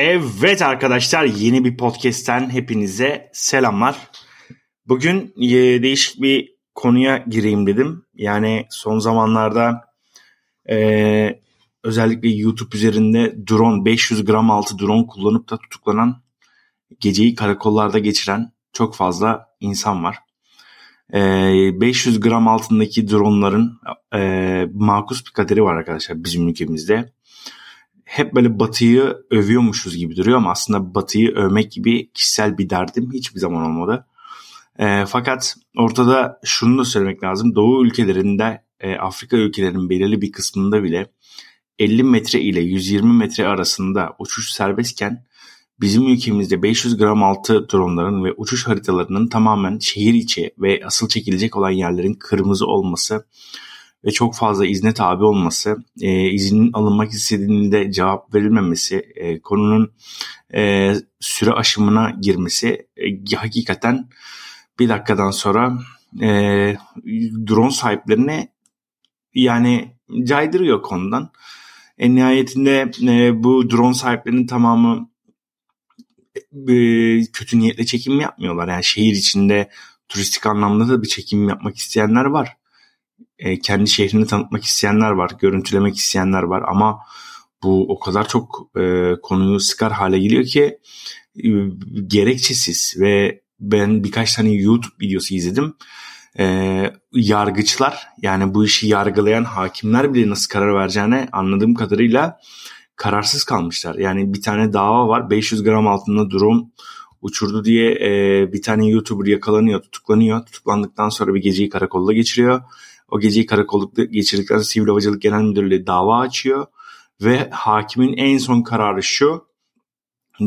Evet arkadaşlar yeni bir podcast'ten hepinize selamlar. Bugün e, değişik bir konuya gireyim dedim. Yani son zamanlarda e, özellikle YouTube üzerinde drone 500 gram altı drone kullanıp da tutuklanan geceyi karakollarda geçiren çok fazla insan var. E, 500 gram altındaki dronların e, makus bir kaderi var arkadaşlar bizim ülkemizde hep böyle Batı'yı övüyormuşuz gibi duruyor ama aslında Batı'yı övmek gibi kişisel bir derdim hiçbir zaman olmadı. E, fakat ortada şunu da söylemek lazım. Doğu ülkelerinde, e, Afrika ülkelerinin belirli bir kısmında bile 50 metre ile 120 metre arasında uçuş serbestken bizim ülkemizde 500 gram altı dronların ve uçuş haritalarının tamamen şehir içi ve asıl çekilecek olan yerlerin kırmızı olması ve çok fazla izne tabi olması, e, iznin alınmak istediğinde cevap verilmemesi, e, konunun e, süre aşımına girmesi e, hakikaten bir dakikadan sonra e, drone sahiplerine yani caydırıyor konudan. En nihayetinde e, bu drone sahiplerinin tamamı e, kötü niyetle çekim yapmıyorlar. Yani şehir içinde turistik anlamda da bir çekim yapmak isteyenler var e, kendi şehrini tanıtmak isteyenler var, görüntülemek isteyenler var ama bu o kadar çok e, konuyu sıkar hale geliyor ki e, gerekçesiz ve ben birkaç tane YouTube videosu izledim. E, yargıçlar yani bu işi yargılayan hakimler bile nasıl karar vereceğine anladığım kadarıyla kararsız kalmışlar. Yani bir tane dava var 500 gram altında durum uçurdu diye e, bir tane YouTuber yakalanıyor, tutuklanıyor. Tutuklandıktan sonra bir geceyi karakolda geçiriyor. O geceyi karakollukta geçirdikten sonra Sivil Havacılık Genel Müdürlüğü dava açıyor ve hakimin en son kararı şu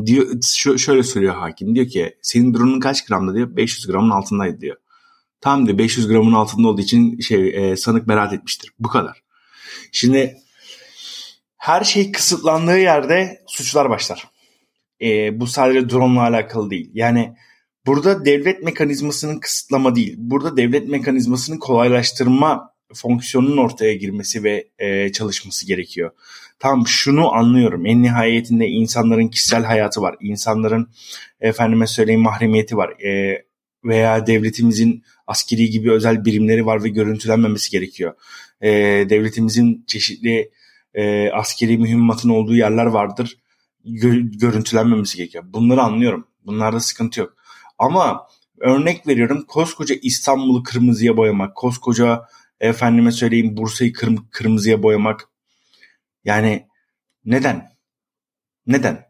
diyor şu, şöyle söylüyor hakim diyor ki senin drone'un kaç gramda diyor 500 gramın altındaydı diyor. Tam diyor 500 gramın altında olduğu için şey e, sanık beraat etmiştir. Bu kadar. Şimdi her şey kısıtlandığı yerde suçlar başlar. E, bu sadece drone alakalı değil. Yani Burada devlet mekanizmasının kısıtlama değil, burada devlet mekanizmasının kolaylaştırma fonksiyonunun ortaya girmesi ve e, çalışması gerekiyor. Tam şunu anlıyorum. En nihayetinde insanların kişisel hayatı var. İnsanların efendime söyleyeyim mahremiyeti var. E, veya devletimizin askeri gibi özel birimleri var ve görüntülenmemesi gerekiyor. E, devletimizin çeşitli e, askeri mühimmatın olduğu yerler vardır. Gö- görüntülenmemesi gerekiyor. Bunları anlıyorum. Bunlarda sıkıntı yok. Ama örnek veriyorum koskoca İstanbul'u kırmızıya boyamak, koskoca efendime söyleyeyim Bursa'yı kırm- kırmızıya boyamak. Yani neden? Neden?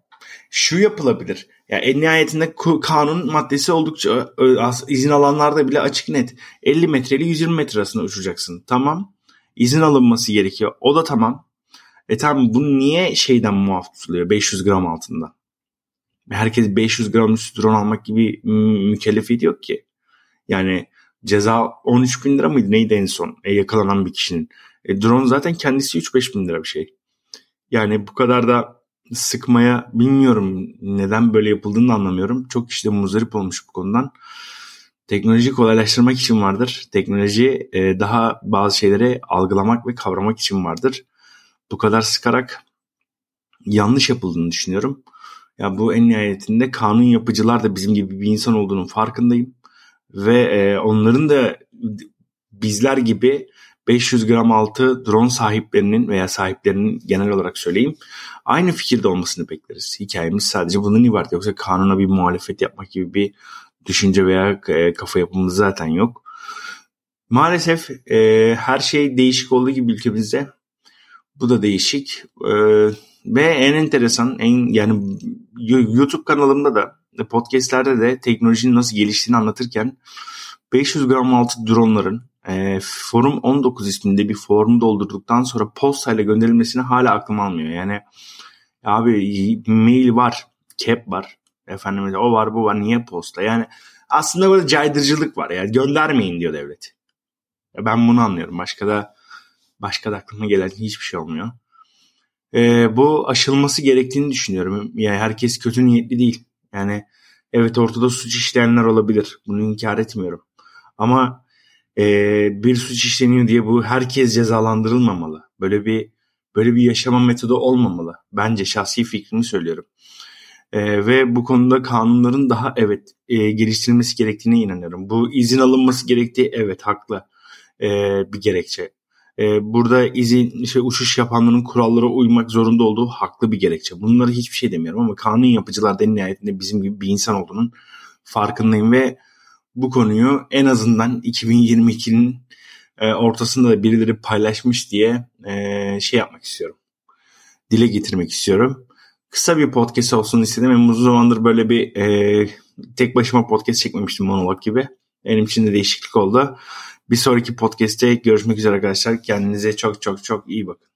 Şu yapılabilir. Ya yani en nihayetinde kanun maddesi oldukça izin alanlarda bile açık net. 50 metre ile 120 metre arasında uçacaksın. Tamam. İzin alınması gerekiyor. O da tamam. E tamam bu niye şeyden muaf tutuluyor 500 gram altında? Herkes 500 gram üstü drone almak gibi mükellefiyeti yok ki. Yani ceza 13 bin lira mıydı neydi en son e, yakalanan bir kişinin. E, drone zaten kendisi 3-5 bin lira bir şey. Yani bu kadar da sıkmaya bilmiyorum neden böyle yapıldığını da anlamıyorum. Çok kişi de muzdarip olmuş bu konudan. Teknoloji kolaylaştırmak için vardır. Teknoloji e, daha bazı şeyleri algılamak ve kavramak için vardır. Bu kadar sıkarak yanlış yapıldığını düşünüyorum. Ya bu en nihayetinde kanun yapıcılar da bizim gibi bir insan olduğunun farkındayım. Ve e, onların da bizler gibi 500 gram altı drone sahiplerinin veya sahiplerinin genel olarak söyleyeyim aynı fikirde olmasını bekleriz. Hikayemiz sadece bunun ibaret. Yoksa kanuna bir muhalefet yapmak gibi bir düşünce veya e, kafa yapımız zaten yok. Maalesef e, her şey değişik olduğu gibi ülkemizde bu da değişik. E, ve en enteresan, en yani YouTube kanalımda da podcastlerde de teknolojinin nasıl geliştiğini anlatırken 500 gram altı dronların e, Forum 19 isminde bir forum doldurduktan sonra postayla gönderilmesini hala aklım almıyor. Yani abi mail var, cap var. Efendim o var bu var niye posta? Yani aslında böyle caydırıcılık var. Yani göndermeyin diyor devlet. Ben bunu anlıyorum. Başka da başka da aklıma gelen hiçbir şey olmuyor e, bu aşılması gerektiğini düşünüyorum. Yani herkes kötü niyetli değil. Yani evet ortada suç işleyenler olabilir. Bunu inkar etmiyorum. Ama e, bir suç işleniyor diye bu herkes cezalandırılmamalı. Böyle bir böyle bir yaşama metodu olmamalı. Bence şahsi fikrimi söylüyorum. E, ve bu konuda kanunların daha evet e, geliştirilmesi gerektiğine inanıyorum. Bu izin alınması gerektiği evet haklı e, bir gerekçe. E, burada izin şey uçuş yapanların kurallara uymak zorunda olduğu haklı bir gerekçe. Bunları hiçbir şey demiyorum ama kanun yapıcılar da nihayetinde bizim gibi bir insan olduğunun farkındayım ve bu konuyu en azından 2022'nin e, ortasında da birileri paylaşmış diye e, şey yapmak istiyorum. Dile getirmek istiyorum. Kısa bir podcast olsun istedim. Hem uzun zamandır böyle bir e, tek başıma podcast çekmemiştim monolog gibi. Benim için de değişiklik oldu. Bir sonraki podcast'te görüşmek üzere arkadaşlar. Kendinize çok çok çok iyi bakın.